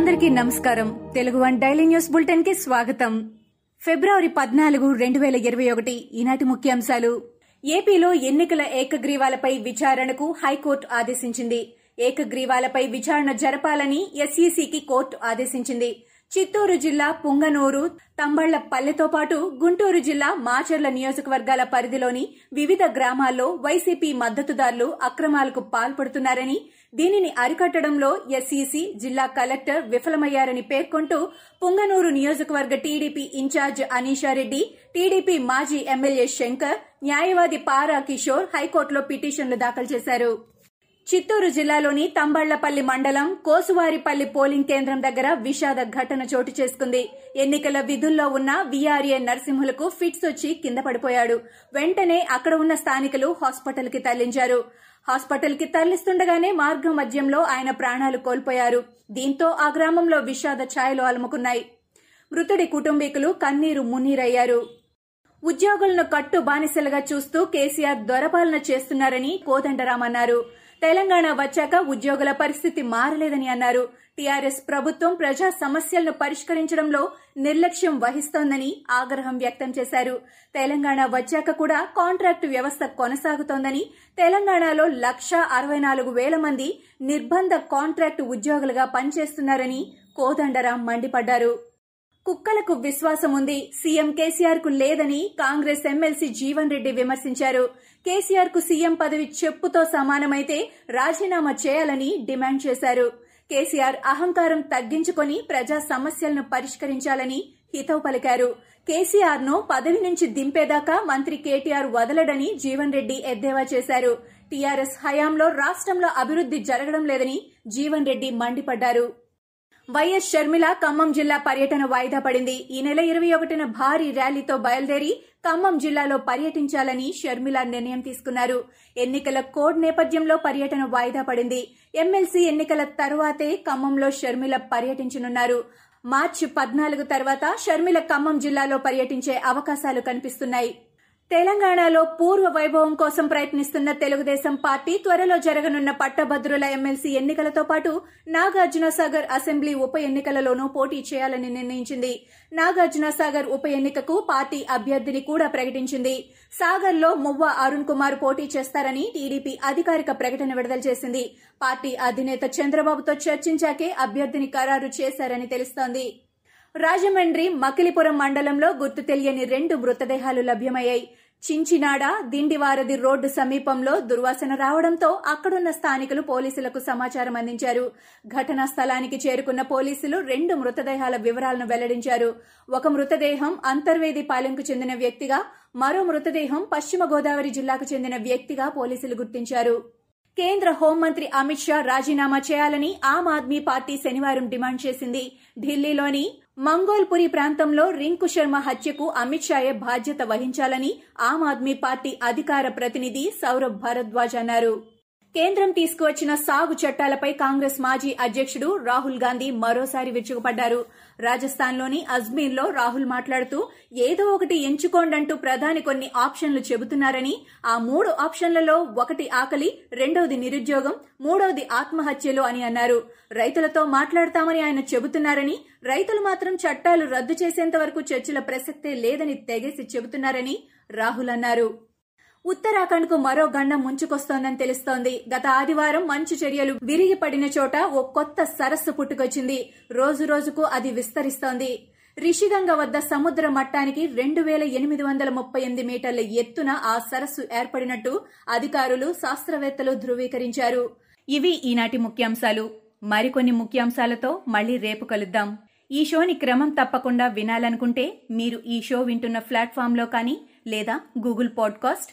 అందరికీ నమస్కారం. Telugu one daily news బులెటిన్కి స్వాగతం. ఫిబ్రవరి పద్నాలుగు రెండు వేల ఇరవై ఒకటి ఈనాటి ముఖ్యాంశాలు. ఏపీలో ఎన్నికల ఏకగ్రీవాలపై విచారణకు హైకోర్టు ఆదేశించింది. ఏకగ్రీవాలపై విచారణ జరపాలని ఎస్ఈసీకి కోర్టు ఆదేశించింది. చిత్తూరు జిల్లా పుంగనూరు తంబళ్ళపల్లెతో పాటు గుంటూరు జిల్లా మాచర్ల నియోజకవర్గాల పరిధిలోని వివిధ గ్రామాల్లో వైసీపీ మద్దతుదారులు అక్రమాలకు పాల్పడుతున్నారని దీనిని అరికట్టడంలో ఎస్ఈసీ జిల్లా కలెక్టర్ విఫలమయ్యారని పేర్కొంటూ పుంగనూరు నియోజకవర్గ టీడీపీ ఇన్ఛార్జ్ అనీషారెడ్డి టీడీపీ మాజీ ఎమ్మెల్యే శంకర్ న్యాయవాది పారా కిషోర్ హైకోర్టులో పిటిషన్లు దాఖలు చేశారు. చిత్తూరు జిల్లాలోని తంబళ్ళపల్లి మండలం కోసువారిపల్లి పోలింగ్ కేంద్రం దగ్గర విషాద ఘటన చోటు చేసుకుంది. ఎన్నికల విధుల్లో ఉన్న వీఆర్ఏ నరసింహులకు ఫిట్స్ వచ్చి కింద పడిపోయాడు. వెంటనే అక్కడ ఉన్న స్థానికులు హాస్పిటల్కి తరలించారు. హాస్పిటల్కి తరలిస్తుండగానే మార్గ మధ్యంలో ఆయన ప్రాణాలు కోల్పోయారు. దీంతో ఆ గ్రామంలో విషాద ఛాయలు అలుముకున్నాయి. మృతుడి కుటుంబీకులు కన్నీరు మున్నీరయ్యారు. ఉద్యోగులను కట్టు బానిసలుగా చూస్తూ కేసీఆర్ దొరపాలన చేస్తున్నారని కోదండరామన్నారు. అన్నారు తెలంగాణ వచ్చాక ఉద్యోగుల పరిస్థితి మారలేదని అన్నారు. టీఆర్ఎస్ ప్రభుత్వం ప్రజా సమస్యలను పరిష్కరించడంలో నిర్లక్ష్యం వహిస్తోందని ఆగ్రహం వ్యక్తం చేశారు. తెలంగాణ వచ్చాక కూడా కాంట్రాక్టు వ్యవస్థ కొనసాగుతోందని తెలంగాణలో లక్ష అరవై నాలుగు వేల మంది నిర్బంధ కాంట్రాక్టు ఉద్యోగులుగా పనిచేస్తున్నారని కోదండరాం మండిపడ్డారు. కుక్కలకు విశ్వాసం ఉంది. సీఎం కేసీఆర్కు లేదని కాంగ్రెస్ ఎమ్మెల్సీ జీవన్ రెడ్డి విమర్శించారు. కేసీఆర్కు సీఎం పదవి చెప్పుతో సమానమైతే రాజీనామా చేయాలని డిమాండ్ చేశారు. కేసీఆర్ అహంకారం తగ్గించుకొని ప్రజా సమస్యలను పరిష్కరించాలని హితవు పలికారు. కేసీఆర్ను పదవి నుంచి దింపేదాకా మంత్రి కేటీఆర్ వదలడని జీవన్ రెడ్డి ఎద్దేవా చేశారు. టీఆర్ఎస్ హయాంలో రాష్ట్రంలో అభివృద్ది జరగడం లేదని జీవన్ రెడ్డి మండిపడ్డారు. వైఎస్ షర్మిల ఖమ్మం జిల్లా పర్యటన వాయిదా పడింది. ఈ నెల ఇరవై ఒకటిన భారీ ర్యాలీతో బయలుదేరి ఖమ్మం జిల్లాలో పర్యటించాలని షర్మిల నిర్ణయం తీసుకున్నారు. ఎన్నికల కోడ్ నేపథ్యంలో పర్యటన వాయిదా పడింది. ఎమ్మెల్సీ ఎన్నికల తరువాతే ఖమ్మంలో షర్మిల పర్యటించనున్నారు. మార్చి పద్నాలుగు తర్వాత షర్మిల ఖమ్మం జిల్లాలో పర్యటించే అవకాశాలు కనిపిస్తున్నాయి. తెలంగాణలో పూర్వ వైభవం కోసం ప్రయత్నిస్తున్న తెలుగుదేశం పార్టీ త్వరలో జరగనున్న పట్టభద్రుల ఎమ్మెల్సీ ఎన్నికలతో పాటు నాగార్జున సాగర్ అసెంబ్లీ ఉప ఎన్నికలలోనూ పోటీ చేయాలని నిర్ణయించింది. నాగార్జున సాగర్ ఉప ఎన్నికకు పార్టీ అభ్యర్థిని కూడా ప్రకటించింది. సాగర్లో మువ్వ అరుణ్ కుమార్ పోటీ చేస్తారని టీడీపీ అధికారిక ప్రకటన విడుదల చేసింది. పార్టీ అధినేత చంద్రబాబుతో చర్చించాకే అభ్యర్థిని ఖరారు చేశారని తెలుస్తోంది. రాజమండ్రి మకిలిపురం మండలంలో గుర్తు తెలియని రెండు మృతదేహాలు లభ్యమయ్యాయి. చించినాడ దిండివారది రోడ్డు సమీపంలో దుర్వాసన రావడంతో అక్కడున్న స్థానికులు పోలీసులకు సమాచారం అందించారు. ఘటనా స్థలానికి చేరుకున్న పోలీసులు రెండు మృతదేహాల వివరాలను వెల్లడించారు. ఒక మృతదేహం అంతర్వేది పాలెంకు చెందిన వ్యక్తిగా మరో మృతదేహం పశ్చిమ గోదావరి జిల్లాకు చెందిన వ్యక్తిగా పోలీసులు గుర్తించారు. కేంద్ర హోంమంత్రి అమిత్ షా రాజీనామా చేయాలని ఆమ్ ఆద్మీ పార్టీ శనివారం డిమాండ్ చేసింది. ఢిల్లీలోని మంగోల్పురి ప్రాంతంలో రింకు శర్మ హత్యకు అమిత్ షాయే బాధ్యత వహించాలని ఆమ్ ఆద్మీ పార్టీ అధికార ప్రతినిధి సౌరభ్ భారద్వాజ్ అన్నారు. కేంద్రం తీసుకువచ్చిన సాగు చట్టాలపై కాంగ్రెస్ మాజీ అధ్యక్షుడు రాహుల్ గాంధీ మరోసారి విరుచుకుపడ్డారు. రాజస్థాన్లోని అజ్మీర్లో రాహుల్ మాట్లాడుతూ ఏదో ఒకటి ఎంచుకోండంటూ ప్రధాని కొన్ని ఆప్షన్లు చెబుతున్నారని ఆ మూడు ఆప్షన్లలో ఒకటి ఆకలి రెండవది నిరుద్యోగం మూడవది ఆత్మహత్యలు అని అన్నారు. రైతులతో మాట్లాడతామని ఆయన చెబుతున్నారని రైతులు మాత్రం చట్టాలు రద్దు చేసేంత వరకు చర్చల ప్రసక్తే లేదని తెగేసి చెబుతున్నారని రాహుల్ అన్నారు. ఉత్తరాఖండ్కు మరో గండం ముంచుకొస్తోందని తెలుస్తోంది. గత ఆదివారం మంచు చర్యలు విరిగి పడిన చోట ఓ కొత్త సరస్సు పుట్టుకొచ్చింది. రోజు రోజుకు అది విస్తరిస్తోంది. రిషిగంగ వద్ద సముద్ర మట్టానికి రెండు వేల ఎనిమిది వందల ముప్పై ఎనిమిది మీటర్ల ఎత్తున ఆ సరస్సు ఏర్పడినట్టు అధికారులు శాస్త్రవేత్తలు ధృవీకరించారు. ఇవి ఈనాటి ముఖ్యాంశాలు. మరికొన్ని ముఖ్యాంశాలతో మళ్ళీ రేపు కలుద్దాం. ఈ షోని క్రమం తప్పకుండా వినాలనుకుంటే మీరు ఈ షో వింటున్న ప్లాట్ఫామ్లో కానీ లేదా Google podcast